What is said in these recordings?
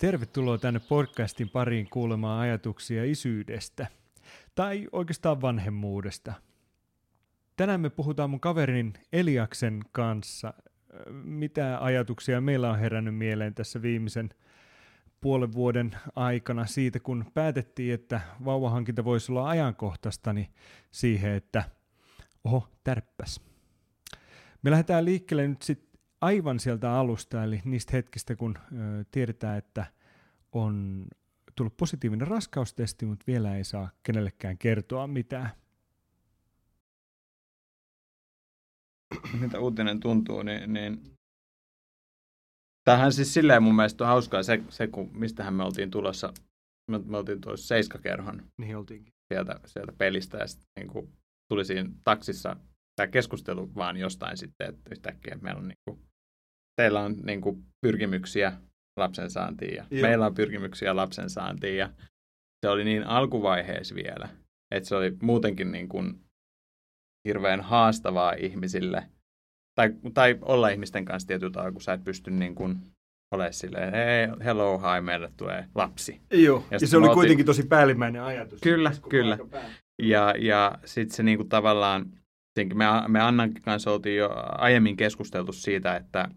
Tervetuloa tänne podcastin pariin kuulemaan ajatuksia isyydestä, tai oikeastaan vanhemmuudesta. Tänään me puhutaan mun kaverin Eliaksen kanssa, mitä ajatuksia meillä on herännyt mieleen tässä viimeisen puolen vuoden aikana siitä, kun päätettiin, että vauvahankinta voisi olla ajankohtaista, niin siihen, että oho, tärppäs. Me lähdetään liikkeelle nyt sitten aivan sieltä alusta, eli niistä hetkistä, kun tiedetään, että on tullut positiivinen raskaustesti, mutta vielä ei saa kenellekään kertoa mitään. Mitä uutinen tuntuu, niin, niin... Tämähän siis silleen mun mielestä on hauskaa se, se kun, mistähän me oltiin tulossa. Me, me oltiin tuossa Seiskakerhon Niin oltiinkin. sieltä, sieltä pelistä ja sitten niin kuin tuli siinä taksissa tämä keskustelu vaan jostain sitten, että yhtäkkiä meillä on niin kuin, teillä on niin kuin pyrkimyksiä lapsen saantiin ja Joo. meillä on pyrkimyksiä lapsen saantiin ja se oli niin alkuvaiheessa vielä, että se oli muutenkin niin kuin hirveän haastavaa ihmisille tai, tai olla ihmisten kanssa tietyllä tavalla, kun sä et pysty niin kuin olemaan silleen, hei, hello, hi, meille tulee lapsi. Joo, Ja ja, se oli kuitenkin tosi päällimmäinen ajatus. Kyllä, kyllä. Ja, ja sitten se niinku tavallaan, me, me Annan kanssa oltiin jo aiemmin keskusteltu siitä, että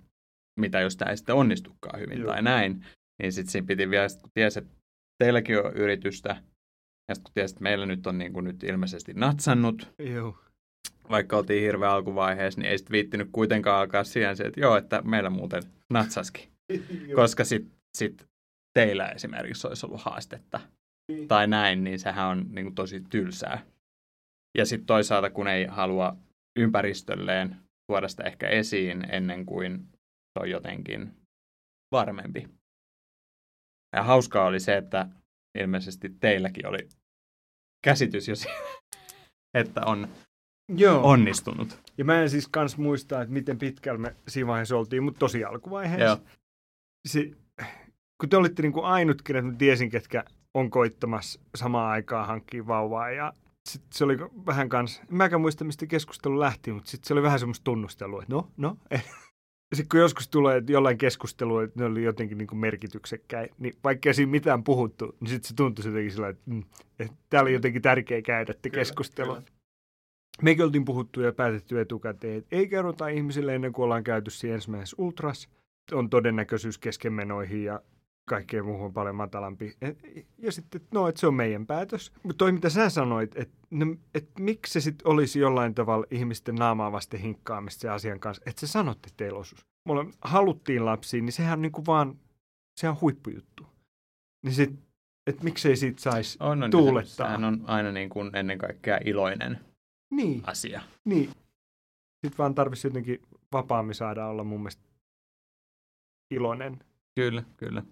mitä jos tämä ei sitten onnistukaan hyvin Joo. tai näin, niin sitten siinä piti vielä, sit kun tiesi, että teilläkin on yritystä, ja sitten kun tiesi, että meillä nyt on niinku nyt ilmeisesti natsannut, Joo. vaikka oltiin hirveän alkuvaiheessa, niin ei sitten viittinyt kuitenkaan alkaa siihen se, että joo, että meillä muuten natsaskin, koska sitten sit teillä esimerkiksi olisi ollut haastetta Niin. tai näin, niin sehän on niin kuin tosi tylsää. Ja sitten toisaalta, kun ei halua ympäristölleen tuoda sitä ehkä esiin ennen kuin se on jotenkin varmempi. Ja hauskaa oli se, että ilmeisesti teilläkin oli käsitys jo siitä, että on Joo. onnistunut. Ja mä en siis kans muista, että miten pitkällä me siinä vaiheessa oltiin, mutta tosi alkuvaiheessa. Joo. Se, kun te olitte niin kuin ainut, kenet mä tiesin, ketkä on koittamassa samaan aikaan hankkia vauvaa. Ja sit se oli vähän kans, en mäkään muista, mistä keskustelu lähti, mutta sitten se oli vähän semmoista tunnustelua, että no, no. Sitten kun joskus tulee jollain keskustelua, että ne oli jotenkin niin merkityksekkäin, niin vaikka ei siinä mitään puhuttu, niin sitten se tuntui jotenkin sillä, että, mm, että tämä oli jotenkin tärkeä käydä te keskustelua. Mekin oltiin puhuttu ja päätetty etukäteen, että ei kerrota ihmisille ennen kuin ollaan käyty siinä ensimmäisessä ultras. On todennäköisyys keskenmenoihin ja kaikkeen muuhun on paljon matalampi. Ja sitten, no, että se on meidän päätös. Mutta toi, mitä sä sanoit, että no, et miksi se sitten olisi jollain tavalla ihmisten naamaa vasten hinkkaamista se asian kanssa, että sä sanotte että teillä osuus. Mulla haluttiin lapsiin, niin sehän on niinku vaan, sehän on huippujuttu. Niin sit, että miksei siitä saisi On, on, tuulettaa. Sehän on aina niin kuin ennen kaikkea iloinen Niin. asia. Niin. Sitten vaan tarvitsisi jotenkin vapaammin saada olla mun mielestä iloinen. Kyllä, kyllä.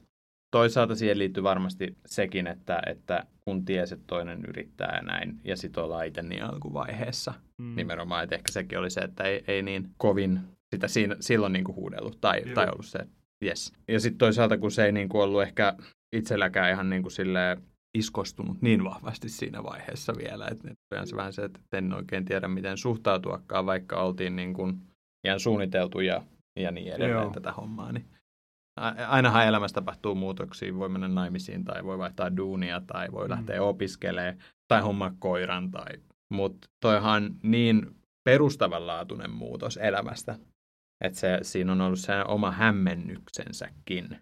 Toisaalta siihen liittyy varmasti sekin, että, että kun tiesi, että toinen yrittää ja näin, ja sitten ollaan itse niin alkuvaiheessa Mm. nimenomaan, että ehkä sekin oli se, että ei, ei niin kovin sitä siinä, silloin niin kuin huudellut tai, Joo. tai ollut se, että yes. Ja sitten toisaalta, kun se ei niin kuin ollut ehkä itselläkään ihan niin kuin silleen iskostunut niin vahvasti siinä vaiheessa vielä, että se vähän se, että en oikein tiedä, miten suhtautuakaan, vaikka oltiin niin kuin ihan suunniteltu ja, ja niin edelleen Joo. tätä hommaa, niin ainahan elämässä tapahtuu muutoksia, voi mennä naimisiin tai voi vaihtaa duunia tai voi Mm. lähteä opiskelemaan tai hommaa koiran. Tai... Mutta toihan niin perustavanlaatuinen muutos elämästä, että se, siinä on ollut se oma hämmennyksensäkin.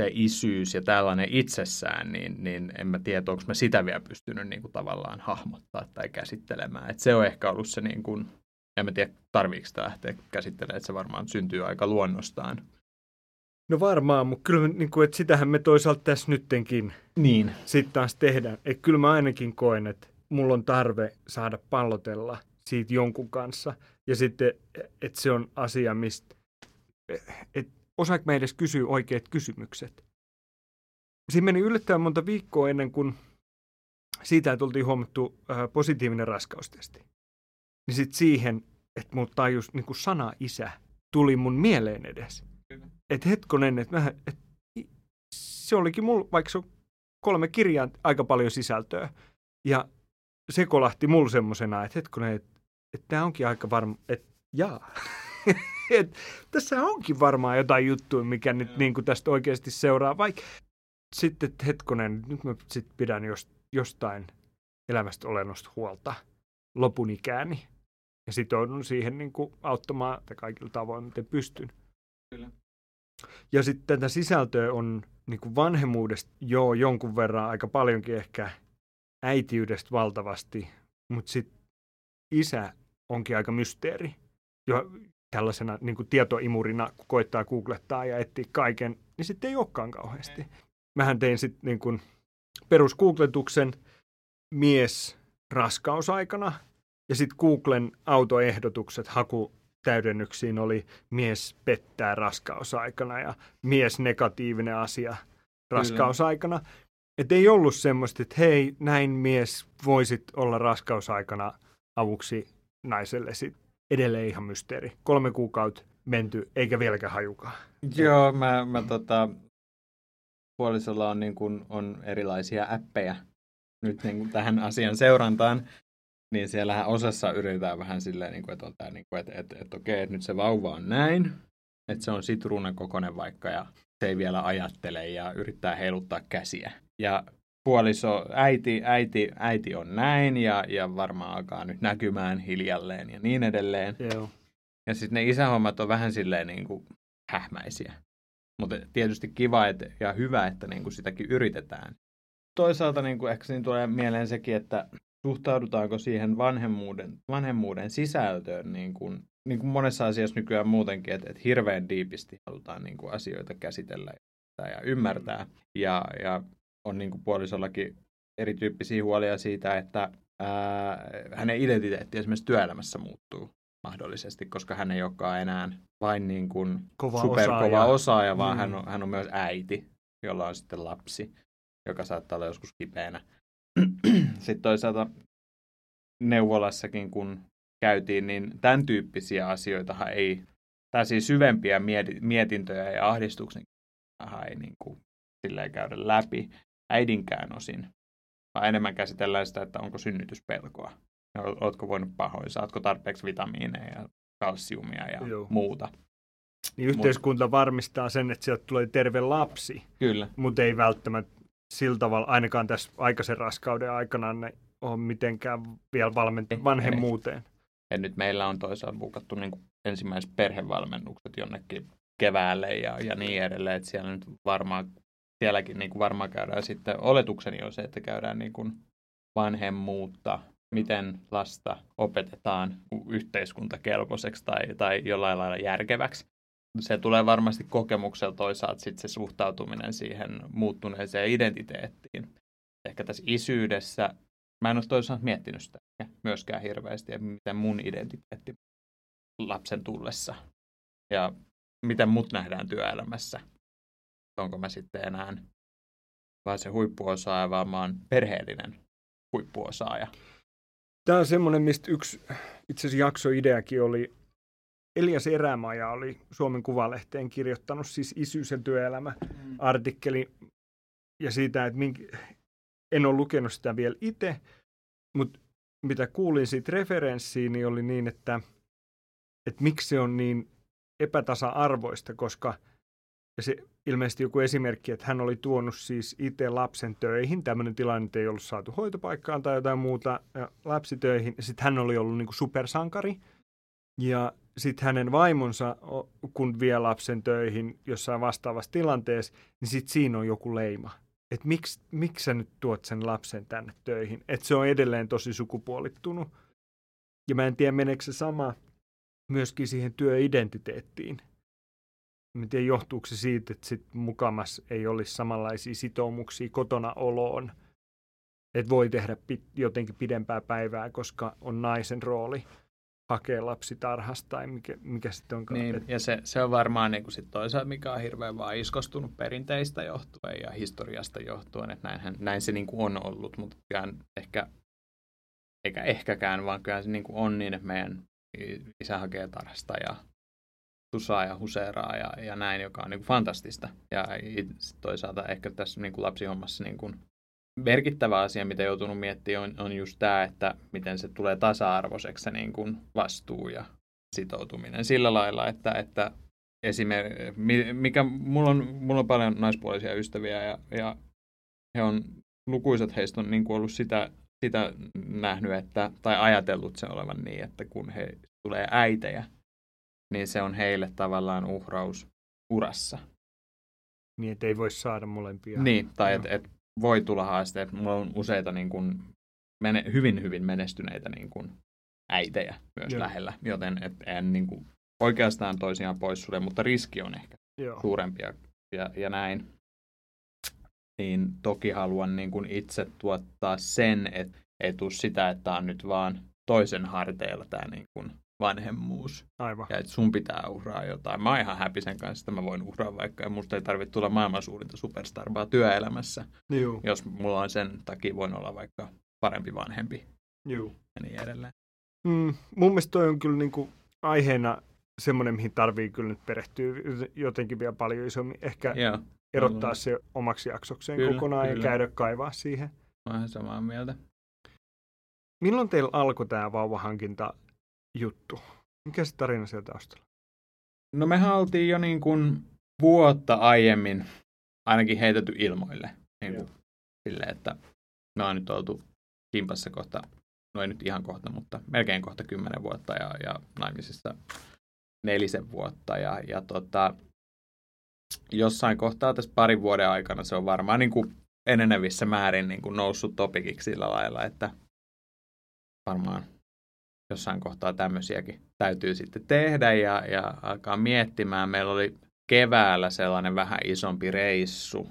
Se isyys ja tällainen itsessään, niin, niin en mä tiedä, onko mä sitä vielä pystynyt niin kuin tavallaan hahmottaa tai käsittelemään. Et se on ehkä ollut se, niin kuin, en mä tiedä tarviiko sitä lähteä käsittelemään, että se varmaan syntyy aika luonnostaan. No varmaan, mutta kyllä niin kuin, että sitähän me toisaalta tässä nyttenkin Niin. sitten taas tehdään. Että kyllä mä ainakin koen, että mulla on tarve saada pallotella siitä jonkun kanssa. Ja sitten, että se on asia, mistä, että osaako mä edes kysyä oikeat kysymykset. Siinä meni yllättävän monta viikkoa ennen kuin siitä, että oltiin huomattu ää, positiivinen raskaustesti. Niin sitten siihen, että mulla tajus niin kuin sana isä tuli mun mieleen edes. Että hetkonen, että et, se olikin mulla, vaikka se on kolme kirjaa, aika paljon sisältöä. Ja se kolahti mulla semmosena, että hetkonen, että, että tämä onkin aika varma, että jaa. et, tässä onkin varmaan jotain juttuja, mikä nyt niin kuin tästä oikeasti seuraa. Vaikka sitten, hetkonen, nyt mä sit pidän jos, jostain elämästä olennosta huolta lopun ikääni. Ja sitoudun siihen niin kuin auttamaan kaikilla tavoin, miten pystyn. Kyllä. Ja sitten tätä sisältöä on niin kuin vanhemmuudesta joo jonkun verran, aika paljonkin ehkä äitiydestä valtavasti, mutta sitten isä onkin aika mysteeri. Jo tällaisena niin kuin tietoimurina, kun koittaa googlettaa ja etsiä kaiken, niin sitten ei olekaan kauheasti. Mähän tein sitten niin kuin perusgoogletuksen mies raskausaikana, ja sitten Googlen autoehdotukset haku täydennyksiin oli mies pettää raskausaikana ja mies negatiivinen asia raskausaikana. Että ei ollut semmoista, että hei, näin mies voisit olla raskausaikana avuksi naiselle. Edelleen ihan mysteeri. Kolme kuukautta menty, eikä vieläkään hajukaan. Joo, mä, mä tota, puolisolla on, niin kun, on erilaisia appeja nyt niin kuin tähän asian seurantaan. Niin siellähän osassa yritetään vähän silleen, niin kuin, että on tämä, niin kuin, että, että, että okei, että nyt se vauva on näin, että se on sitruunan kokoinen vaikka ja se ei vielä ajattele ja yrittää heiluttaa käsiä. Ja puoliso, äiti, äiti, äiti on näin ja, ja varmaan alkaa nyt näkymään hiljalleen ja niin edelleen. Joo. Ja sitten ne isähommat on vähän silleen niin kuin hähmäisiä. Mutta tietysti kiva et, ja hyvä, että niin kuin sitäkin yritetään. Toisaalta niin kuin ehkä siinä tulee mieleen sekin, että suhtaudutaanko siihen vanhemmuuden, vanhemmuuden sisältöön niin kuin, niin kuin monessa asiassa nykyään muutenkin, että, että hirveän diipisti halutaan niin kuin asioita käsitellä ja ymmärtää. Ja, ja on niin kuin puolisollakin erityyppisiä huolia siitä, että ää, hänen identiteetti esimerkiksi työelämässä muuttuu mahdollisesti, koska hän ei olekaan enää vain niin kuin Kova superkova osaaja, osaaja vaan Mm. hän, on, hän on myös äiti, jolla on sitten lapsi, joka saattaa olla joskus kipeänä. Sitten toisaalta neuvolassakin, kun käytiin, niin tämän tyyppisiä asioita ei, tai siis syvempiä mieti- mietintöjä ja ahdistuksen ei niin kuin, silleen käydä läpi äidinkään osin, vaan enemmän käsitellään sitä, että onko synnytyspelkoa. Ja o- Ootko voinut pahoin, saatko tarpeeksi vitamiineja ja kalsiumia ja Joo. muuta. Niin yhteiskunta varmistaa sen, että sieltä tulee terve lapsi, Kyllä. mutta ei välttämättä sillä tavalla, ainakaan tässä aikaisen raskauden aikana, ne ole mitenkään vielä valment- Ei, vanhemmuuteen. Ja nyt meillä on toisaalta bukattu niin kuin ensimmäiset perhevalmennukset jonnekin keväälle ja, ja niin edelleen, että siellä nyt varmaan, sielläkin niin kuin varmaan käydään sitten, oletukseni on se, että käydään niin kuin vanhemmuutta, miten lasta opetetaan yhteiskuntakelpoiseksi tai, tai jollain lailla järkeväksi. Se tulee varmasti kokemuksella toisaalta sitten se suhtautuminen siihen muuttuneeseen identiteettiin. Ehkä tässä isyydessä, mä en ole toisaalta miettinyt sitä myöskään hirveästi, että miten mun identiteetti lapsen tullessa ja miten mut nähdään työelämässä. Onko mä sitten enää vaan se huippuosaaja, vaan mä oon perheellinen huippuosaaja. Tämä on semmoinen, mistä yksi itse asiassa jaksoideakin oli, Elias Erämaja oli Suomen Kuvalehteen kirjoittanut siis isyys- ja työelämä-artikkeli ja siitä, että mink... en ole lukenut sitä vielä itse, mutta mitä kuulin siitä referenssiin, niin oli niin, että, että miksi se on niin epätasa-arvoista, koska ja se ilmeisesti joku esimerkki, että hän oli tuonut siis itse lapsen töihin. Tämmöinen tilanne, että ei ollut saatu hoitopaikkaan tai jotain muuta ja lapsi töihin. Sitten hän oli ollut niin kuin supersankari. Ja sitten hänen vaimonsa, kun vie lapsen töihin jossain vastaavassa tilanteessa, niin sitten siinä on joku leima. Että miksi, miksi sä nyt tuot sen lapsen tänne töihin? Että se on edelleen tosi sukupuolittunut. Ja mä en tiedä, meneekö se sama myöskin siihen työidentiteettiin. Mä en tiedä, johtuuko se siitä, että sit mukamas ei olisi samanlaisia sitoumuksia kotona oloon. Että voi tehdä pit, jotenkin pidempää päivää, koska on naisen rooli hakea lapsi tarhasta tai mikä, mikä sitten onkaan. Niin, ja se, se on varmaan niin kuin sit toisaalta, mikä on hirveän vaan iskostunut perinteistä johtuen ja historiasta johtuen, että näinhän, näin se niin kuin on ollut, mutta kyllähän ehkä, eikä ehkäkään, vaan kyllähän se niin kuin on niin, että meidän isä hakee tarhasta ja tusaa ja huseeraa ja, ja näin, joka on niin kuin fantastista. Ja toisaalta ehkä tässä niin kuin lapsihommassa niin kuin merkittävä asia, mitä joutunut miettimään, on, on just tämä, että miten se tulee tasa-arvoiseksi se niin kuin vastuu ja sitoutuminen sillä lailla, että, että esimerkiksi, mikä, mulla on, mulla on paljon naispuolisia ystäviä ja, ja he on, lukuisat heistä on niin kuin ollut sitä, sitä nähnyt, että, tai ajatellut sen olevan niin, että kun he tulee äitejä, niin se on heille tavallaan uhraus urassa. Niin, että ei voi saada molempia. Niin, tai että et voi tulla haasteet. Mulla on useita niin kuin, mene, hyvin, hyvin menestyneitä niin kuin, äitejä myös Joo. lähellä, joten et en niin kuin, oikeastaan toisiaan sulle, mutta riski on ehkä Joo. suurempi ja, ja näin. Niin toki haluan niin kuin itse tuottaa sen, että etu sitä, että on nyt vaan toisen harteilla tämä niin kuin vanhemmuus. Aivan. Ja että sun pitää uhraa jotain. Mä oon ihan happy sen kanssa, että mä voin uhraa vaikka. Ja musta ei tarvitse tulla maailman suurinta superstarvaa työelämässä. Juu. Jos mulla on sen takia, voin olla vaikka parempi vanhempi. Juu. Ja niin edelleen. Mm, mun mielestä toi on kyllä niin kuin aiheena semmoinen, mihin tarvii kyllä nyt perehtyä jotenkin vielä paljon isommin. Ehkä Joo, erottaa se omaksi jaksokseen kyllä, kokonaan kyllä. ja käydä kaivaa siihen. Mä samaa mieltä. Milloin teillä alkoi tämä vauvahankinta juttu? Mikä se tarina sieltä taustalla? No mehän oltiin jo niin kuin vuotta aiemmin ainakin heitetty ilmoille. Niin kuin silleen, että me on nyt oltu kimpassa kohta, no ei nyt ihan kohta, mutta melkein kohta kymmenen vuotta ja, ja naimisissa nelisen vuotta. Ja, ja tota, jossain kohtaa tässä parin vuoden aikana se on varmaan niin kuin enenevissä määrin niin kuin noussut topikiksi sillä lailla, että varmaan jossain kohtaa tämmöisiäkin täytyy sitten tehdä ja, ja alkaa miettimään. Meillä oli keväällä sellainen vähän isompi reissu.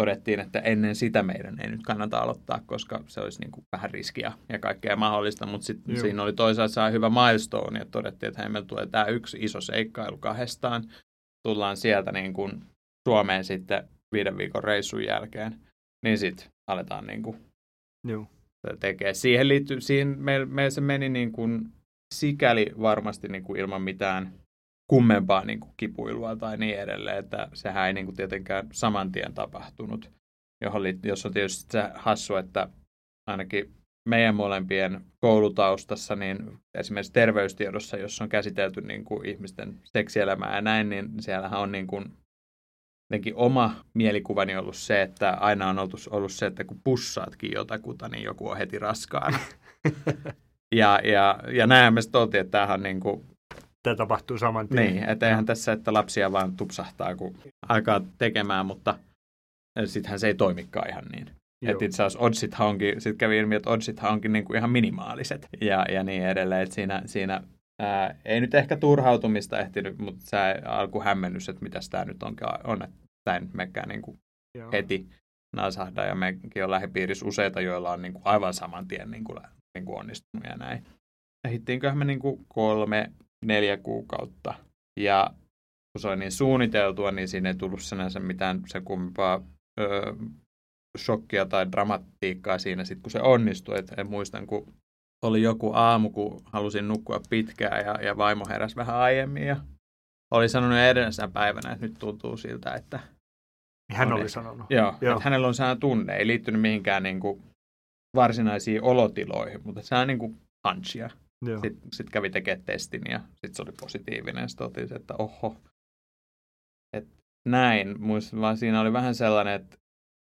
Todettiin, että ennen sitä meidän ei nyt kannata aloittaa, koska se olisi niin kuin vähän riskiä ja kaikkea mahdollista, mutta sitten siinä oli toisaalta saa hyvä milestone, ja todettiin, että hei, meillä tulee tämä yksi iso seikkailu kahdestaan. Tullaan sieltä niin kuin Suomeen sitten viiden viikon reissun jälkeen, niin sitten aletaan niin kuin Joo tekee. Siihen liittyy, siihen me, me se meni niin kuin sikäli varmasti niin kuin ilman mitään kummempaa niin kuin kipuilua tai niin edelleen, että sehän ei niin kuin tietenkään saman tien tapahtunut, johon liittyy, jos on tietysti se hassu, että ainakin meidän molempien koulutaustassa, niin esimerkiksi terveystiedossa, jossa on käsitelty niin kuin ihmisten seksielämää ja näin, niin siellähän on niin kuin jotenkin oma mielikuvani ollut se, että aina on ollut, ollut se, että kun pussaatkin jotakuta, niin joku on heti raskaana. ja, ja, ja näinhän me sitten oltiin, että tämähän on niin kuin, Tämä tapahtuu saman tien. Niin, että eihän tässä, että lapsia vaan tupsahtaa, kun alkaa tekemään, mutta sittenhän se ei toimikaan ihan niin. Että itse asiassa oddsithan onkin, sitten kävi ilmi, että oddsithan onkin niin kuin ihan minimaaliset ja, ja niin edelleen. Että siinä, siinä Ää, ei nyt ehkä turhautumista ehtinyt, mutta se alku hämmennys, että mitä tämä nyt onkaan, on, että tämä ei nyt mekään niin kuin heti nasahda. Ja mekin on lähipiirissä useita, joilla on niin kuin aivan saman tien niin kuin, niin kuin onnistunut ja näin. Ehittiinköhän me niin kuin kolme, neljä kuukautta. Ja kun se oli niin suunniteltua, niin siinä ei tullut sinänsä mitään sen kummempaa öö, shokkia tai dramatiikkaa siinä, sit kun se onnistui. Et, et muistan, kun oli joku aamu, kun halusin nukkua pitkään ja, ja vaimo heräsi vähän aiemmin ja oli sanonut edellisenä päivänä, että nyt tuntuu siltä, että... Hän oli sanonut. Joo, joo. että hänellä on sellainen tunne, ei liittynyt mihinkään niin kuin varsinaisiin olotiloihin, mutta se on niin kuin hunchia. Sitten sit kävi tekemään testin ja sitten se oli positiivinen. Sitten totesi, että oho, että näin. Muistin vaan siinä oli vähän sellainen, että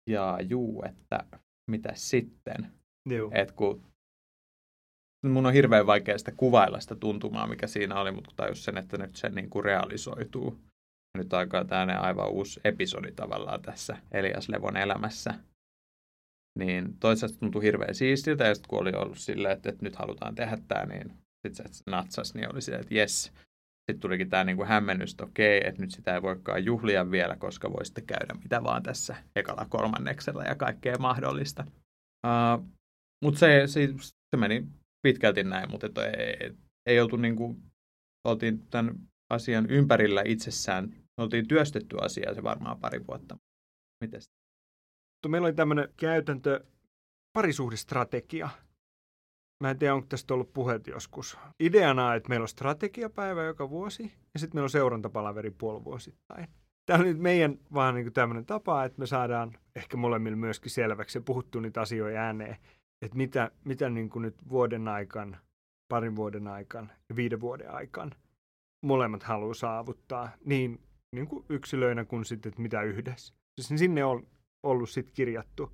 jaa juu, että mitä sitten? Että kun mun on hirveän vaikea sitä kuvailla sitä tuntumaa, mikä siinä oli, mutta tajus sen, että nyt se niin kuin realisoituu. Nyt alkaa tämmöinen aivan uusi episodi tavallaan tässä Elias Levon elämässä. Niin toisaalta tuntui hirveän siistiltä, ja sitten kun oli ollut silleen, että, että nyt halutaan tehdä tämä, niin sitten se natsas, niin oli silleen, että jes. Sitten tulikin tämä niin kuin hämmennys, että okei, että nyt sitä ei voikaan juhlia vielä, koska voisitte käydä mitä vaan tässä ekalla kolmanneksella ja kaikkea mahdollista. Uh, mutta se, se, se meni pitkälti näin, mutta ei, ei oltu niin kuin, oltiin tämän asian ympärillä itsessään, oltiin työstetty asiaa se varmaan pari vuotta. Mites? Meillä oli tämmöinen käytäntö, parisuhdistrategia. Mä en tiedä, onko tästä ollut puheet joskus. Ideana, että meillä on strategiapäivä joka vuosi ja sitten meillä on seurantapalaveri puolivuosittain. Tämä on nyt meidän vaan niin tämmöinen tapa, että me saadaan ehkä molemmilla myöskin selväksi ja puhuttu niitä asioita ääneen että mitä, mitä niin kuin nyt vuoden aikaan, parin vuoden aikaan ja viiden vuoden aikaan molemmat haluaa saavuttaa, niin, niin kuin yksilöinä kuin sitten, että mitä yhdessä. Siis sinne on ollut sitten kirjattu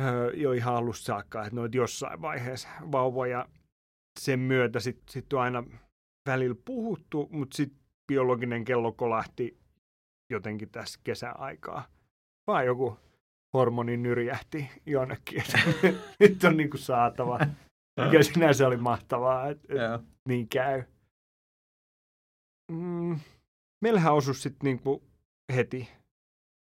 öö, jo ihan alusta saakka, että noit jossain vaiheessa vauvoja sen myötä sitten sit on aina välillä puhuttu, mutta sitten biologinen kello kolahti jotenkin tässä kesäaikaa. Vaan joku hormoni nyrjähti jonnekin, että nyt on niin kuin saatava. Mikä sinänsä oli mahtavaa, että et niin käy. Mm, meillähän osui sitten niinku heti.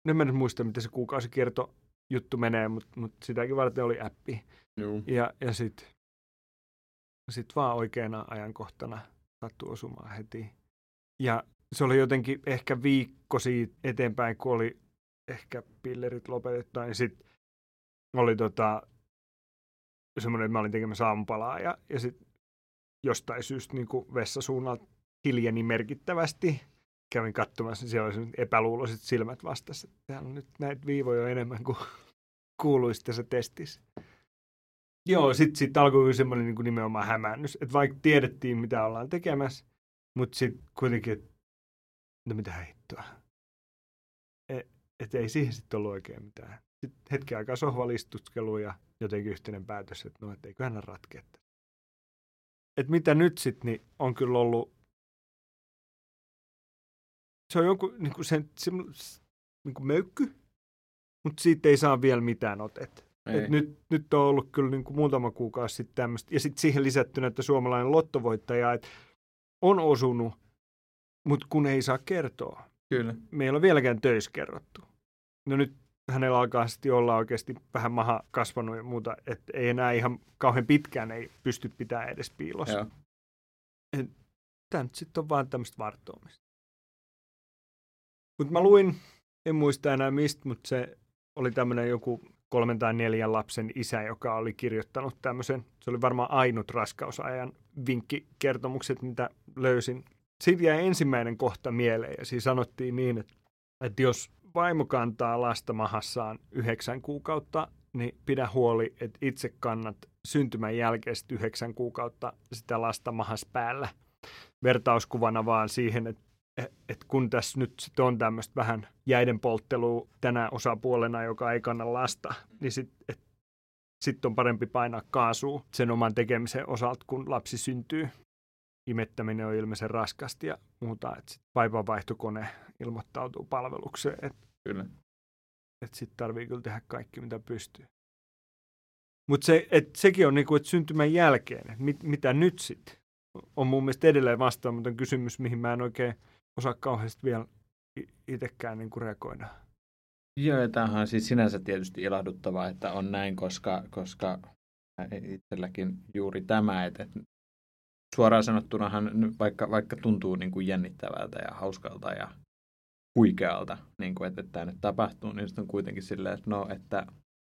Nyt mä en muista, miten se kuukausikierto juttu menee, mutta mut sitäkin varten oli appi. Joo. Ja, ja sitten sit vaan oikeana ajankohtana sattui osumaan heti. Ja se oli jotenkin ehkä viikko siitä eteenpäin, kun oli ehkä pillerit lopetettu, niin sitten oli tota, semmoinen, että mä olin tekemässä aamupalaa ja, ja sitten jostain syystä niin vessasuunnalta hiljeni merkittävästi. Kävin katsomassa, niin siellä oli epäluuloiset silmät vastassa. Täällä on nyt näitä viivoja enemmän kuin kuuluisi se testissä. Joo, sitten sit alkoi semmoinen niin nimenomaan hämäännys, että vaikka tiedettiin, mitä ollaan tekemässä, mutta sitten kuitenkin, että no mitä hittoa. Et, et ei siihen sitten ollut oikein mitään. Sitten hetken aikaa sohvalistuskelu ja jotenkin yhteinen päätös, että no, et eiköhän ratkea. Et mitä nyt sitten, niin on kyllä ollut, se on joku niin kuin sen, se, niin kuin möykky, mutta siitä ei saa vielä mitään otet. Et nyt, nyt on ollut kyllä niin kuin muutama kuukausi sitten tämmöistä. Ja sitten siihen lisättynä, että suomalainen lottovoittaja että on osunut, mutta kun ei saa kertoa. Kyllä. Me ei ole vieläkään töissä kerrottu. No nyt hänellä alkaa sitten olla oikeasti vähän maha kasvanut ja muuta, että ei enää ihan kauhean pitkään ei pysty pitämään edes piilossa. Tämä nyt sitten on vaan tämmöistä vartoamista. Mutta mä luin, en muista enää mistä, mutta se oli tämmöinen joku kolmen tai neljän lapsen isä, joka oli kirjoittanut tämmöisen, se oli varmaan ainut raskausajan vinkkikertomukset, mitä löysin. Siitä jäi ensimmäinen kohta mieleen ja siinä sanottiin niin, että, että jos vaimo kantaa lasta mahassaan yhdeksän kuukautta, niin pidä huoli, että itse kannat syntymän jälkeiset yhdeksän kuukautta sitä lasta mahas päällä. Vertauskuvana vaan siihen, että et kun tässä nyt sit on tämmöistä vähän jäiden polttelua tänä osapuolena, joka ei kanna lasta, niin sitten sit on parempi painaa kaasua sen oman tekemisen osalta, kun lapsi syntyy. Imettäminen on ilmeisen raskasti ja muuta, että vaivanvaihtokone ilmoittautuu palvelukseen. Et, kyllä. Että sitten tarvii kyllä tehdä kaikki, mitä pystyy. Mutta se, et sekin on niinku, että syntymän jälkeen, että mit, mitä nyt sitten, on mun mielestä edelleen vastaamaton kysymys, mihin mä en oikein osaa kauheasti vielä itsekään niin kuin reagoida. Joo, ja tämähän on siis sinänsä tietysti ilahduttavaa, että on näin, koska, koska itselläkin juuri tämä, että, että suoraan sanottunahan vaikka, vaikka tuntuu niin kuin jännittävältä ja hauskalta ja huikealta, niin kuin, että, että tämä nyt tapahtuu, niin sitten on kuitenkin silleen, että no, että,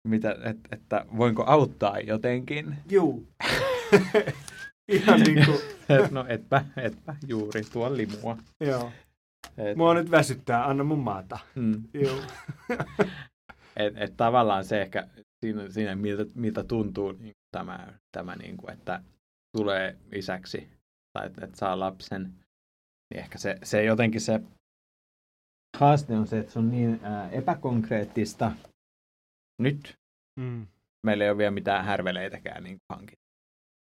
mitä, että, että voinko auttaa jotenkin? Juu. Ihan niin kuin... et, no etpä, etpä juuri, tuo limua. Joo. Et... Mua nyt väsyttää, anna mun maata. Mm. Joo. et, et tavallaan se ehkä siinä, siinä miltä, miltä tuntuu niin tämä, tämä niin kuin, että tulee isäksi tai että, että saa lapsen, niin ehkä se, se jotenkin se haaste on se, että se on niin ää, epäkonkreettista nyt. Mm. Meillä ei ole vielä mitään härveleitäkään niin hankittu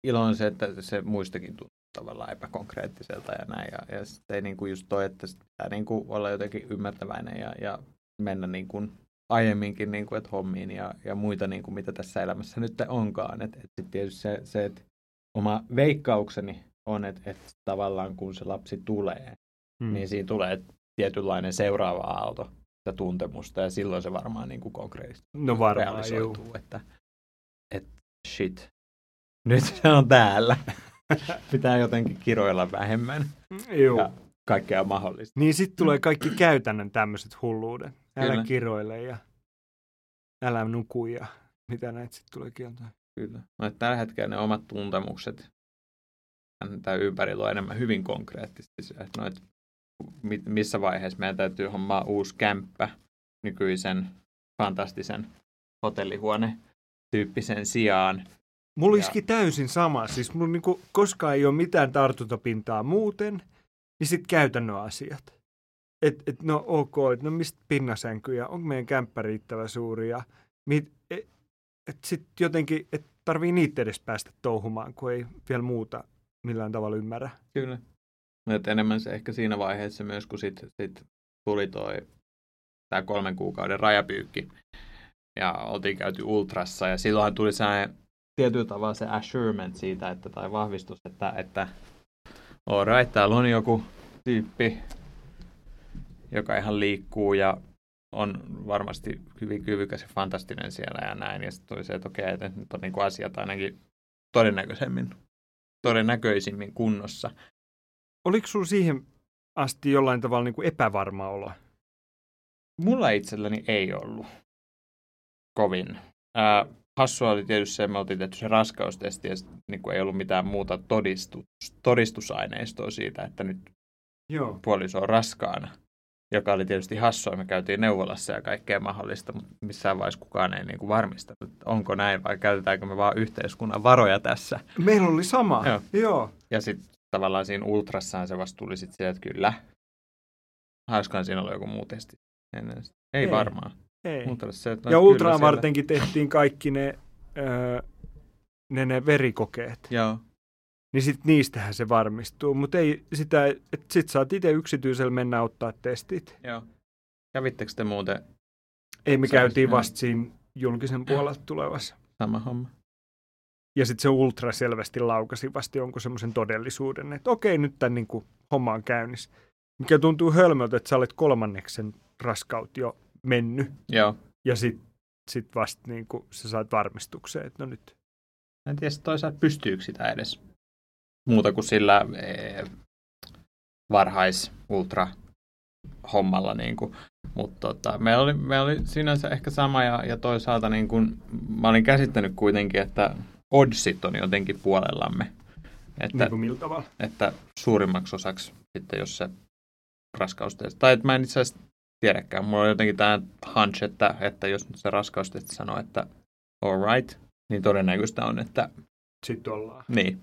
ilo on se, että se muistakin tuntuu tavallaan epäkonkreettiselta ja näin. Ja, ja sitten ei niin kuin just toi, että pitää niin kuin olla jotenkin ymmärtäväinen ja, ja mennä niin kuin aiemminkin niin kuin, että hommiin ja, ja muita, niin kuin, mitä tässä elämässä nyt onkaan. Et, et sitten tietysti se, se että oma veikkaukseni on, että, että tavallaan kun se lapsi tulee, hmm. niin siinä tulee tietynlainen seuraava aalto sitä tuntemusta ja silloin se varmaan niin kuin konkreettisesti no varmaan, realisoituu, juu. että, että shit, nyt se on täällä. Pitää jotenkin kiroilla vähemmän. Joo. Ja kaikkea mahdollista. Niin sitten tulee kaikki käytännön tämmöiset hulluudet. Älä Kyllä. kiroile ja älä nuku ja mitä näitä sitten tulee kieltää. Kyllä. No, tällä hetkellä ne omat tuntemukset tämä ympärillä on enemmän hyvin konkreettisesti. Että no, että missä vaiheessa meidän täytyy hommaa uusi kämppä nykyisen fantastisen hotellihuone tyyppisen sijaan. Mulla iski täysin sama. Siis mulla niinku koskaan ei ole mitään tartuntapintaa muuten. niin sitten käytännön asiat. Et, et no ok, et no mistä pinnasänkyjä, onko meidän kämppä riittävä suuri ja mit, et, et sitten jotenkin, että tarvii niitä edes päästä touhumaan, kun ei vielä muuta millään tavalla ymmärrä. Kyllä. Et enemmän se ehkä siinä vaiheessa myös, kun sitten sit tuli toi tämä kolmen kuukauden rajapyykki ja oltiin käyty ultrassa ja silloin tuli se tietyllä tavalla se assurement siitä, että, tai vahvistus, että, että alright, täällä on joku tyyppi, joka ihan liikkuu ja on varmasti hyvin kyvykäs ja fantastinen siellä ja näin. Ja sitten tuli se, että okei, että nyt on niin kuin asiat ainakin todennäköisemmin, todennäköisimmin kunnossa. Oliko sinulla siihen asti jollain tavalla niin kuin epävarma olo? Mulla itselläni ei ollut kovin. Ää, hassua oli tietysti se, että me oltiin tehty se raskaustesti ja niin kuin ei ollut mitään muuta todistus, todistusaineistoa siitä, että nyt Joo. puoliso on raskaana joka oli tietysti hassua. Me käytiin neuvolassa ja kaikkea mahdollista, mutta missään vaiheessa kukaan ei niin kuin varmistanut, että onko näin vai käytetäänkö me vaan yhteiskunnan varoja tässä. Meillä oli sama, joo. joo. Ja sitten tavallaan siinä ultrassaan se vasta tuli sitten sieltä, että kyllä, hauskaan siinä oli joku muu testi ennen. Ei, ei varmaan. Ei. Se, että ja ultraan vartenkin tehtiin kaikki ne, öö, ne, ne verikokeet. Joo niin sit niistähän se varmistuu. Mutta ei sitä, että sit saat itse yksityisellä mennä ottaa testit. Joo. Kävittekö te muuten? Ei, me käytiin vasta siinä julkisen puolelta tulevassa. Sama homma. Ja sitten se ultra selvästi laukasi vasta jonkun semmoisen todellisuuden, että okei, nyt tämän niin kuin, homma on käynnissä. Mikä tuntuu hölmöltä, että sä olet kolmanneksen raskaut jo mennyt. Joo. Ja sitten sit vasta niin kuin, sä saat varmistukseen, että no nyt. En tiedä toisaalta pystyykö sitä edes muuta kuin sillä e, varhais ultra hommalla. Niin kuin. Mutta tota, meillä, oli, meillä oli sinänsä ehkä sama ja, ja toisaalta niin kuin, mä olin käsittänyt kuitenkin, että oddsit on jotenkin puolellamme. Että, niin kuin millä tavalla? Että suurimmaksi osaksi sitten, jos se raskaustesti, tai että mä en itse asiassa tiedäkään, mulla on jotenkin tämä hunch, että, että jos nyt se raskaustesti sanoo, että all right, niin todennäköistä on, että... Sitten ollaan. Niin,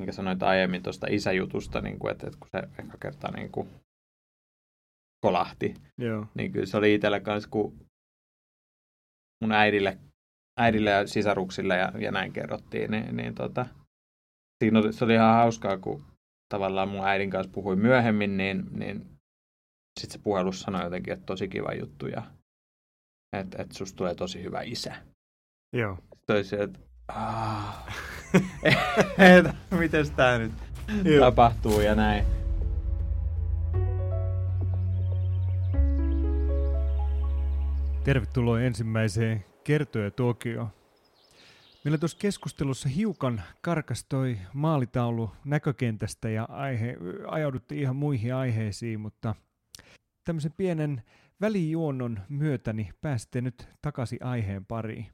minkä sanoit aiemmin tuosta isäjutusta, niin kuin, että, että kun se ehkä kertaa niin kuin kolahti, Joo. niin kyllä se oli itsellä kanssa, kun mun äidille, äidille ja sisaruksille ja, ja näin kerrottiin, niin, niin tota, siinä oli, se oli ihan hauskaa, kun tavallaan mun äidin kanssa puhui myöhemmin, niin, niin sitten se puhelussa sanoi jotenkin, että tosi kiva juttu ja että, että susta tulee tosi hyvä isä. Joo. Sitten se, että miten tämä nyt Joo. tapahtuu ja näin. Tervetuloa ensimmäiseen Kertoja Tokio. Meillä tuossa keskustelussa hiukan karkastoi maalitaulu näkökentästä ja aihe, ajauduttiin ihan muihin aiheisiin, mutta tämmöisen pienen välijuonnon myötäni pääsitte nyt takaisin aiheen pariin.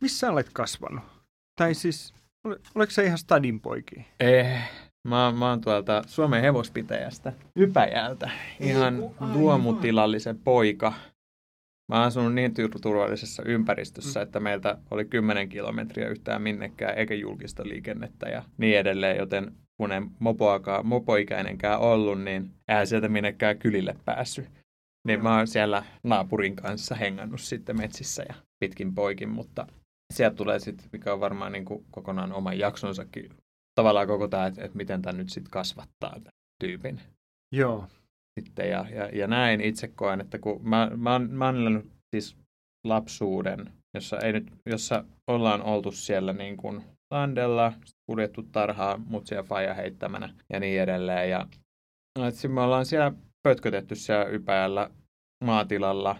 Missä olet kasvanut? Tai siis, oletko se ihan stadin poiki? Eh, mä, mä oon tuolta Suomen hevospitäjästä, Ypäjältä. Ihan luomutilallisen poika. Mä oon asunut niin turvallisessa ympäristössä, että meiltä oli 10 kilometriä yhtään minnekään, eikä julkista liikennettä ja niin edelleen, joten kun en mopoakaan, mopoikäinenkään ollut, niin eihän sieltä minnekään kylille päässyt. Niin mä oon siellä naapurin kanssa hengannut sitten metsissä ja pitkin poikin, mutta sieltä tulee sitten, mikä on varmaan niin kuin kokonaan oma jaksonsakin, tavallaan koko tämä, että, että miten tämä nyt sitten kasvattaa tämän tyypin. Joo. Sitten ja, ja, ja näin itse koen, että kun mä, mä, oon, mä oon siis lapsuuden, jossa, ei nyt, jossa ollaan oltu siellä niin kuin landella, kuljettu tarhaa, mutsia faija heittämänä ja niin edelleen. Ja että me ollaan siellä pötkötetty siellä ypäjällä maatilalla,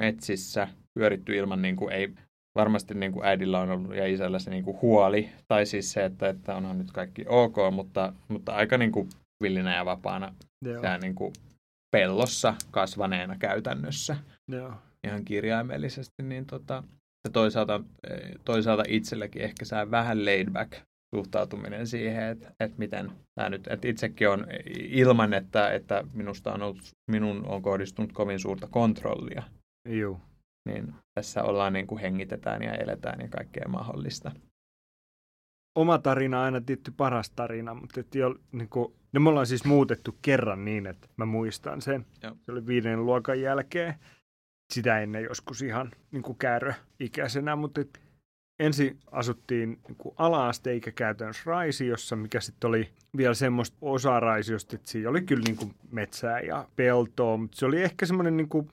metsissä, pyöritty ilman, niin kuin ei varmasti niin kuin äidillä on ollut ja isällä se niin kuin huoli, tai siis se, että, että onhan nyt kaikki ok, mutta, mutta aika niin kuin villinä ja vapaana Joo. niin kuin pellossa kasvaneena käytännössä. Joo. Ihan kirjaimellisesti, niin tota, se toisaalta, toisaalta itselläkin ehkä saa vähän laid back suhtautuminen siihen, että, että miten tämä nyt, että itsekin on ilman, että, että minusta on ollut, minun on kohdistunut kovin suurta kontrollia. Joo niin tässä ollaan niin kuin hengitetään ja eletään ja kaikkea mahdollista. oma tarina aina tietty paras tarina, mutta et jo, niin kuin, no me ollaan siis muutettu kerran niin, että mä muistan sen. Joo. Se oli viiden luokan jälkeen. Sitä ennen joskus ihan niin kuin kääröikäisenä, mutta et ensin asuttiin niin kuin ala-asteikä käytännössä Raisiossa, mikä sitten oli vielä semmoista osa Raisiosta, että siinä oli kyllä niin kuin metsää ja peltoa, mutta se oli ehkä semmoinen niin kuin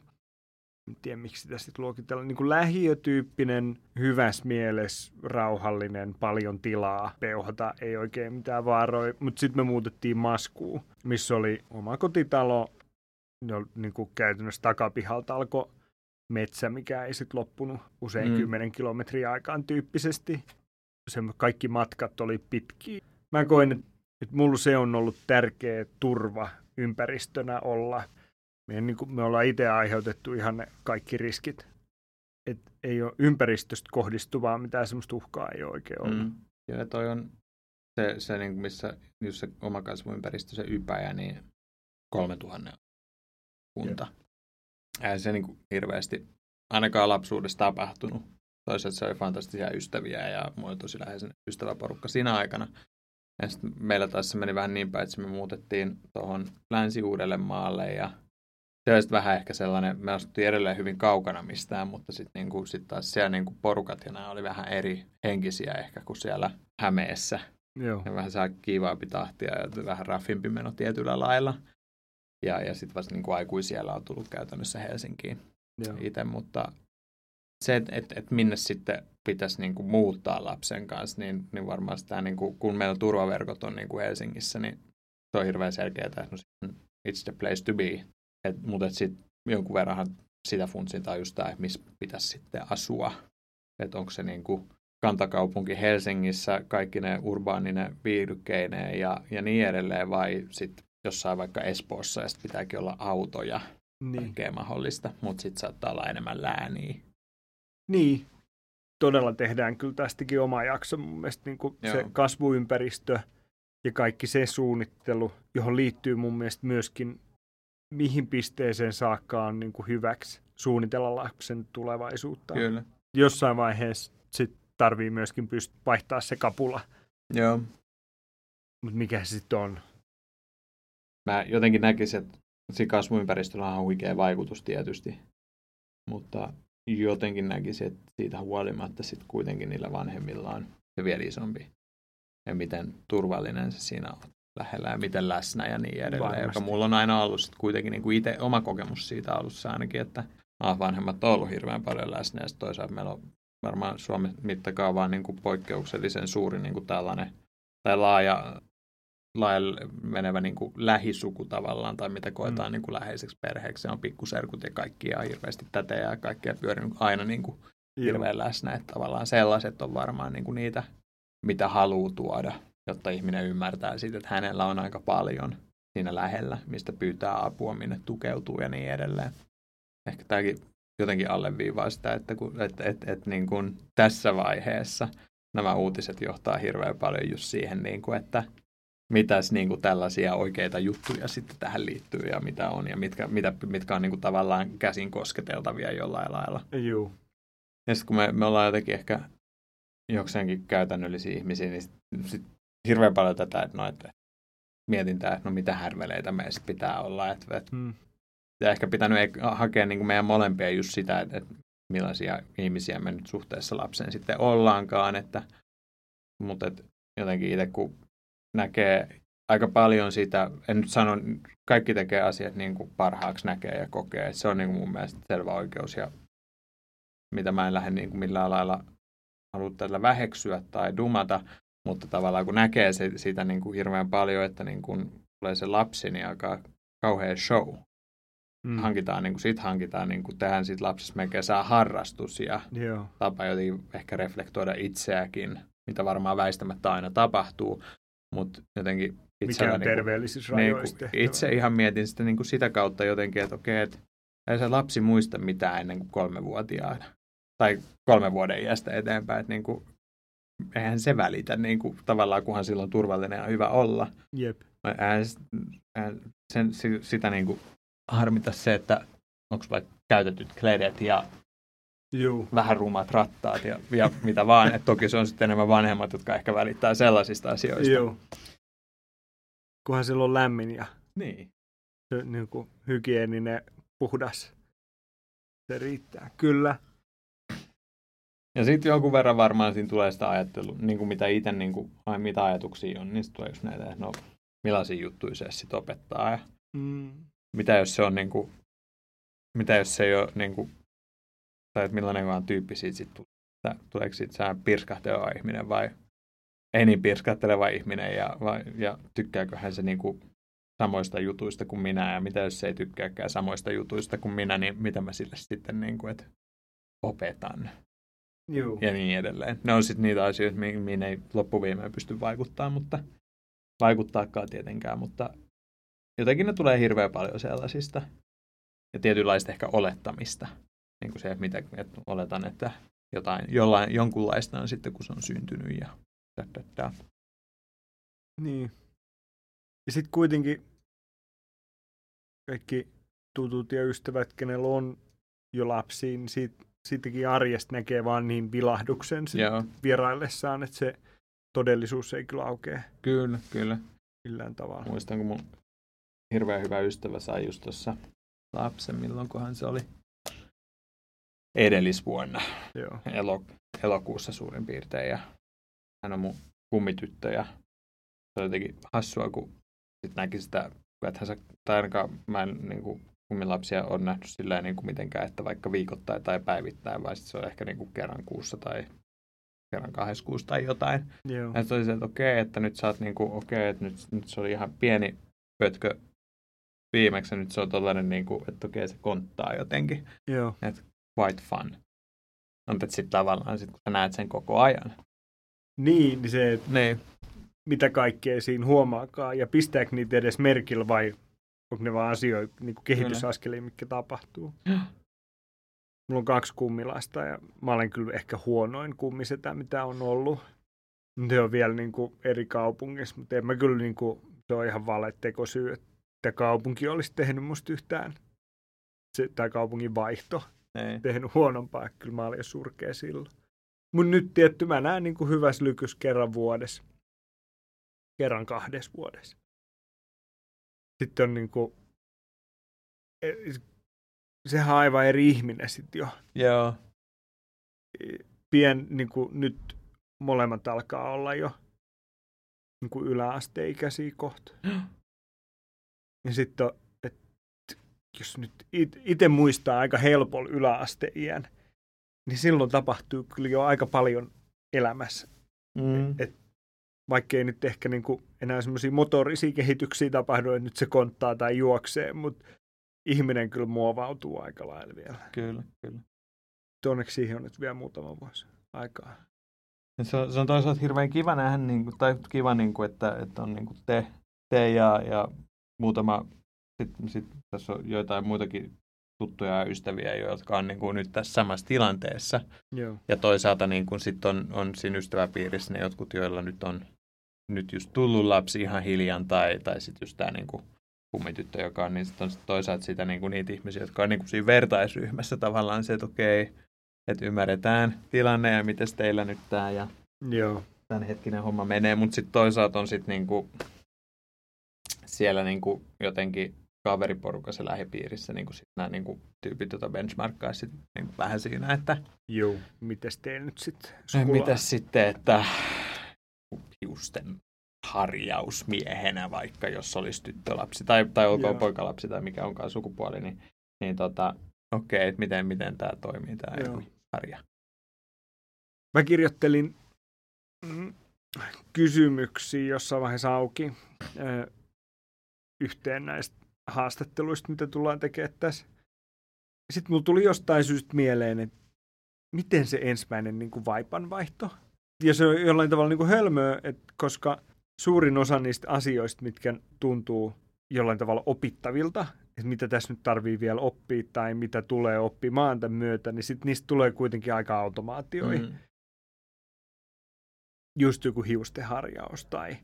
en tiedä miksi sitä sitten luokitella, niin kuin lähiötyyppinen, hyväs mieles, rauhallinen, paljon tilaa, peuhata, ei oikein mitään vaaroja. Mutta sitten me muutettiin Maskuun, missä oli oma kotitalo, no, niin kuin käytännössä takapihalta alkoi metsä, mikä ei sitten loppunut usein Mm. 10 kilometriä aikaan tyyppisesti. Se, kaikki matkat oli pitkiä. Mä koen, että, että mulla se on ollut tärkeä turva ympäristönä olla. Me, niin kuin, me ollaan itse aiheutettu ihan ne kaikki riskit. Et ei ole ympäristöstä kohdistuvaa mitään semmoista uhkaa ei ole oikein ollut. Mm. Ja toi on se, se niin kuin missä just se oma kasvuympäristö, se ypäjä, niin 3000 kunta. Eihän se niin kuin hirveästi ainakaan lapsuudessa tapahtunut. Toisaalta se oli fantastisia ystäviä ja mulla oli tosi läheisen ystäväporukka siinä aikana. Ja meillä taas se meni vähän niin päin, että me muutettiin tuohon Länsi-Uudellemaalle ja se oli sitten vähän ehkä sellainen, me asuttiin edelleen hyvin kaukana mistään, mutta sitten niinku, sit taas siellä niinku porukat ja nämä oli vähän eri henkisiä ehkä kuin siellä Hämeessä. Joo. Ja vähän saa kiivaampi tahtia ja vähän raffimpi meno tietyllä lailla. Ja, ja sitten vasta niinku aikuisiellä on tullut käytännössä Helsinkiin Joo. itse, mutta se, että et, et minne sitten pitäisi niinku muuttaa lapsen kanssa, niin, niin varmaan sitä, niinku, kun meillä turvaverkot on niinku Helsingissä, niin se on hirveän selkeää, että no, it's the place to be. Et, mutta et sitten jonkun verran sitä funtsintaa just tämä, että missä pitäisi sitten asua. Että onko se niinku kantakaupunki Helsingissä, kaikki ne urbaaninen viihdykkeineen ja, ja niin edelleen, vai sitten jossain vaikka Espoossa, ja sitten pitääkin olla autoja, Niin. kaikkea mahdollista, mutta sitten saattaa olla enemmän lääniä. niin. Todella tehdään kyllä tästäkin oma jakso. Mun mielestä niin kuin se kasvuympäristö ja kaikki se suunnittelu, johon liittyy mun mielestä myöskin, mihin pisteeseen saakka on niin kuin hyväksi suunnitella lapsen tulevaisuutta. Kyllä. Jossain vaiheessa sit tarvii myöskin pyst- vaihtaa se kapula, Joo. mutta mikä se sitten on? Mä jotenkin näkisin, että siinä kasvuympäristöllä on huikea vaikutus tietysti, mutta jotenkin näkisin, että siitä huolimatta sitten kuitenkin niillä vanhemmilla on se vielä isompi. Ja miten turvallinen se siinä on lähellä ja miten läsnä ja niin edelleen. Varmasti. Joka mulla on aina ollut sit kuitenkin niin kuin itse oma kokemus siitä alussa ainakin, että ah, vanhemmat on ollut hirveän paljon läsnä ja toisaalta meillä on varmaan Suomen mittakaavaan niin kuin poikkeuksellisen suuri niin kuin tällainen tai laaja, laajalle menevä niin kuin lähisuku tavallaan, tai mitä koetaan Mm. niin kuin läheiseksi perheeksi. Se on pikkuserkut ja kaikki ja hirveästi tätejä ja kaikkia pyörinyt aina niin kuin hirveän läsnä. Että tavallaan sellaiset on varmaan niin kuin niitä, mitä haluaa tuoda, jotta ihminen ymmärtää siitä, että hänellä on aika paljon siinä lähellä, mistä pyytää apua, minne tukeutuu ja niin edelleen. Ehkä tämäkin jotenkin alleviivaa sitä, että, kun, että, että, että niin kuin tässä vaiheessa nämä uutiset johtaa hirveän paljon just siihen, niin kuin, että mitäs niin kuin tällaisia oikeita juttuja sitten tähän liittyy ja mitä on ja mitkä, mitä, mitkä on niin kuin tavallaan käsin kosketeltavia jollain lailla. Joo. Ja sitten kun me, me ollaan jotenkin ehkä jokseenkin käytännöllisiä ihmisiä, niin sit, sit hirveän paljon tätä, että, no, että mietintää, että no mitä härveleitä meistä pitää olla. Että, että Hmm. ja ehkä pitänyt ek- hakea niin kuin meidän molempia just sitä, että, että millaisia ihmisiä me nyt suhteessa lapseen sitten ollaankaan. Että, mutta et jotenkin itse kun näkee aika paljon sitä, en nyt sano, kaikki tekee asiat niin kuin parhaaksi näkee ja kokee. että se on niin kuin mun mielestä selvä oikeus ja mitä mä en lähde niin kuin millään lailla halua tällä väheksyä tai dumata, mutta tavallaan kun näkee se, sitä niin kuin hirveän paljon, että niin kuin tulee se lapsi, niin aika kauhea show Hmm. hankitaan, niin kuin, sit hankitaan, niin kuin, tehdään siitä lapsesta melkein saa harrastus ja Joo. tapa jotenkin ehkä reflektoida itseäkin, mitä varmaan väistämättä aina tapahtuu, mutta jotenkin Mikä itsellä on niin kuin, terveellisissä niin kuin, itse ihan mietin sitä, niin kuin sitä kautta jotenkin, että okei, että ei se lapsi muista mitään ennen kuin kolmevuotiaana tai kolmen vuoden iästä eteenpäin, että niin kuin, eihän se välitä niin kuin, tavallaan, kunhan silloin turvallinen ja hyvä olla. Jep. Eihän eihän sen, si- sitä niin kuin harmita se, että onko vaikka käytetyt kledet ja Juu. vähän rumat rattaat ja, ja mitä vaan. Et toki se on sitten enemmän vanhemmat, jotka ehkä välittää sellaisista asioista. Joo. Kunhan siellä on lämmin ja Niin. se, niin kuin, hygieninen, puhdas. Se riittää. Kyllä. Ja sitten jonkun verran varmaan siinä tulee sitä ajattelua, niin kuin mitä itse, niin kuin, ai, mitä ajatuksia on, niin sitten tulee just näitä, että no millaisia juttuja se sitten opettaa ja Mm. mitä jos se on niin kuin, mitä jos se ei ole niin kuin, tai että millainen vaan tyyppi siitä sitten tulee. Että Tuleeko siitä sää pirskahteleva ihminen vai ei niin pirskahteleva ihminen ja, vai, ja tykkääkö hän se niin kuin samoista jutuista kuin minä ja mitä jos se ei tykkääkään samoista jutuista kuin minä, niin mitä mä sille sitten niin kuin, että opetan Juu. ja niin edelleen. Ne on sitten niitä asioita, mi- mihin ei loppuviimeen pysty vaikuttaa, mutta vaikuttaakaan tietenkään, mutta jotenkin ne tulee hirveän paljon sellaisista ja tietynlaista ehkä olettamista. Niin kuin se, että, mitä, että oletan, että jotain, jollain, jonkunlaista on sitten, kun se on syntynyt ja da, da, da. Niin. Ja sitten kuitenkin kaikki tutut ja ystävät, kenellä on jo lapsia, niin siitä, siitäkin arjesta näkee vaan niin vilahduksen vieraillessaan, että se todellisuus ei kyllä aukea kyllä, kyllä. millään tavalla. Muistan, kun mun hirveän hyvä ystävä sai just tuossa lapsen, milloinkohan se oli edellisvuonna. Joo. elo, elokuussa suurin piirtein ja hän on mun kummityttö ja se on jotenkin hassua, kun sit näki sitä, että hän tai ainakaan mä en niin kuin, kummilapsia on nähnyt sillä niin kuin mitenkään, että vaikka viikoittain tai päivittäin, vaan sit se on ehkä niin kuin kerran kuussa tai kerran kahdessa kuussa tai jotain. Joo. Ja se oli se, että okei, että nyt sä oot niin kuin, okei, että nyt, nyt se oli ihan pieni pötkö viimeksi, ja nyt se on tollainen, niin kuin, että okei, se konttaa jotenkin Joo. quite fun. Mutta sitten tavallaan, sit, kun sä näet sen koko ajan. Niin, niin se, että Niin. mitä kaikkea siinä huomaakaan ja pistääkö niitä edes merkillä vai onko ne vaan asioita, niin kuin kehitysaskelia, mitkä tapahtuu. Mulla on kaksi kummilaista ja mä olen kyllä ehkä huonoin kummisetä, mitä on ollut. Ne on vielä niin kuin eri kaupungissa, mutta en mä kyllä, niin kuin, se on ihan vale tekosyy, että kaupunki olisi tehnyt musta yhtään, se, tai kaupungin vaihto Niin. tehnyt huonompaa. Kyllä mä olin jo surkea silloin. Mun nyt tietty mä näen niin kuin hyvässä lykys kerran vuodessa. Kerran kahdessa vuodessa. Sitten on niin kuin, sehän on aivan eri ihminen sitten jo. Joo. Pien, niin kuin nyt molemmat alkaa olla jo niin kuin yläasteikäisiä kohta. Ja sitten on, että jos nyt itse muistaa aika helpolla yläasteiän, niin silloin tapahtuu kyllä jo aika paljon elämässä. Mm. Et vaikka ei nyt ehkä niin kuin enää semmoisia motorisia kehityksiä tapahdu, että nyt se konttaa tai juoksee, mutta ihminen kyllä muovautuu aika lailla vielä. Kyllä, kyllä. Onneksi siihen on nyt vielä muutama vuosi aikaa. Se on, se on toisaalta hirveän kiva nähdä, niin kuin, tai kiva, niin kuin, että, että on niin kuin te, te ja, ja muutama, sitten sit, tässä on joitain muitakin tuttuja ja ystäviä, jotka on niin kuin nyt tässä samassa tilanteessa. Joo. Ja toisaalta niin kun sit on, on siinä ystäväpiirissä ne jotkut, joilla nyt on nyt just tullut lapsi ihan hiljan, tai, tai sitten just tämä niin kummityttö, joka on, niin sit on sit toisaalta sitä niin kuin niitä ihmisiä, jotka on niin kuin siinä vertaisryhmässä tavallaan se, että okei, että ymmärretään tilanne ja miten teillä nyt tämä ja Joo. tämän hetkinen homma menee, mutta sitten toisaalta on sitten niinku siellä niinku jotenkin kaveriporukassa lähipiirissä niinku sit nämä niinku tyypit, joita benchmarkkaa sit niinku vähän siinä, että Joo. Mites teillä nyt sitten mitäs sitten, että hiusten harjausmiehenä vaikka, jos olisi tyttölapsi tai, tai olkoon Joo. poikalapsi tai mikä onkaan sukupuoli, niin, niin tota, okei, että miten, miten tämä toimii, tämä harja. Mä kirjoittelin mm, kysymyksiä jossain vaiheessa auki ö, yhteen näistä haastatteluista, mitä tullaan tekemään tässä. Sitten mulla tuli jostain syystä mieleen, että miten se ensimmäinen niin kuin vaipanvaihto. Ja se on jollain tavalla niin kuin hölmöä, että koska suurin osa niistä asioista, mitkä tuntuu jollain tavalla opittavilta, että mitä tässä nyt tarvii vielä oppia tai mitä tulee oppimaan tämän myötä, niin sitten niistä tulee kuitenkin aika automaatioihin Mm. just joku hiustenharjaus tai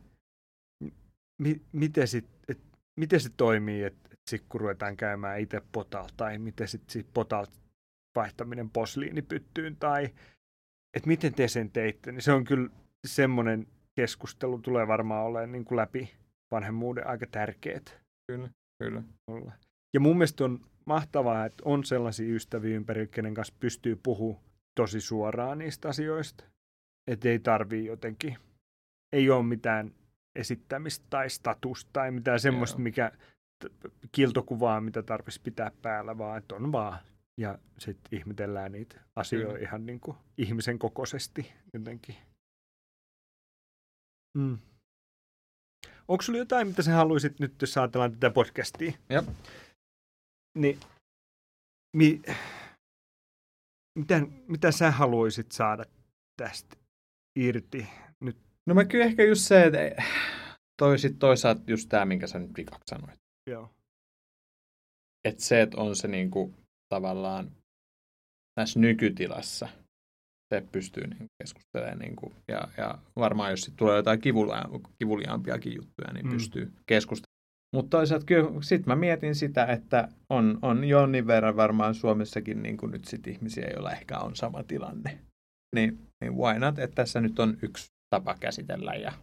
mi- miten, sit, et, miten se toimii, että et sit kun ruvetaan käymään itse potalla tai miten sitten sit potalta vaihtaminen posliinipyttyyn tai että miten te sen teitte, niin se on kyllä semmoinen keskustelu tulee varmaan olemaan niin kuin läpi vanhemmuuden aika tärkeät. Kyllä, kyllä. Olla. Ja mun mielestä on mahtavaa, että on sellaisia ystäviä ympärillä, kenen kanssa pystyy puhumaan tosi suoraan niistä asioista. Että ei tarvii jotenkin, ei ole mitään esittämistä tai statusta tai mitään semmoista, Joo. mikä kiltokuvaa, mitä tarvitsisi pitää päällä, vaan että on vaan. Ja sitten ihmetellään niitä asioita mm. ihan niin kuin ihmisen kokoisesti jotenkin. Mm. Onko sulla jotain, mitä sä haluaisit nyt, jos ajatellaan tätä podcastia? Jep. Niin, mi, mitä, mitä sä haluaisit saada tästä irti? No mä kyllä ehkä just se, että toi sit toisaalta just tämä, minkä sä nyt vikaksi sanoit. Joo. Että se, että on se niinku tavallaan tässä nykytilassa, se pystyy niin keskustelemaan. Niin kuin, ja, ja varmaan jos tulee jotain kivulia, kivuliaampiakin juttuja, niin mm. pystyy keskustelemaan. Mutta toisaalta kyllä sitten mä mietin sitä, että on, on jonnin verran varmaan Suomessakin niin kuin nyt sit ihmisiä, joilla ehkä on sama tilanne. Niin, niin why not, että tässä nyt on yksi tapa käsitellä. Ja,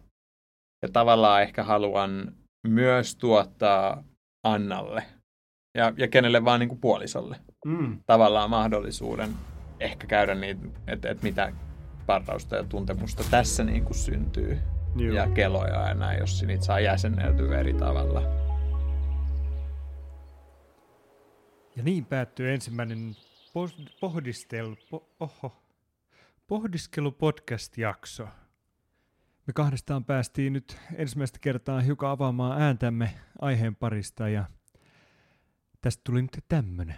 ja tavallaan ehkä haluan myös tuottaa Annalle ja, ja kenelle vaan niin kuin puolisolle mm. tavallaan mahdollisuuden ehkä käydä niitä, että et mitä parrausta ja tuntemusta tässä niin kuin syntyy. Joo. Ja keloja ja näin, jos niitä saa jäsenneltyä eri tavalla. Ja niin päättyy ensimmäinen pohdistelu, po, oho, pohdiskelu podcast-jakso. Me kahdestaan päästiin nyt ensimmäistä kertaa hiukan avaamaan ääntämme aiheen parista ja tästä tuli nyt tämmönen.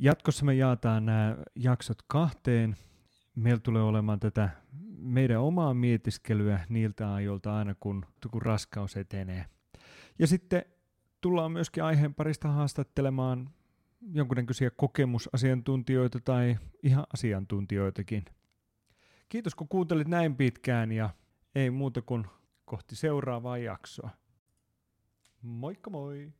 Jatkossa me jaetaan nämä jaksot kahteen. Meillä tulee olemaan tätä meidän omaa mietiskelyä niiltä ajoilta aina, kun, kun raskaus etenee. Ja sitten tullaan myöskin aiheen parista haastattelemaan jonkunnäköisiä kokemusasiantuntijoita tai ihan asiantuntijoitakin. Kiitos kun kuuntelit näin pitkään ja ei muuta kuin kohti seuraavaa jaksoa. Moikka moi!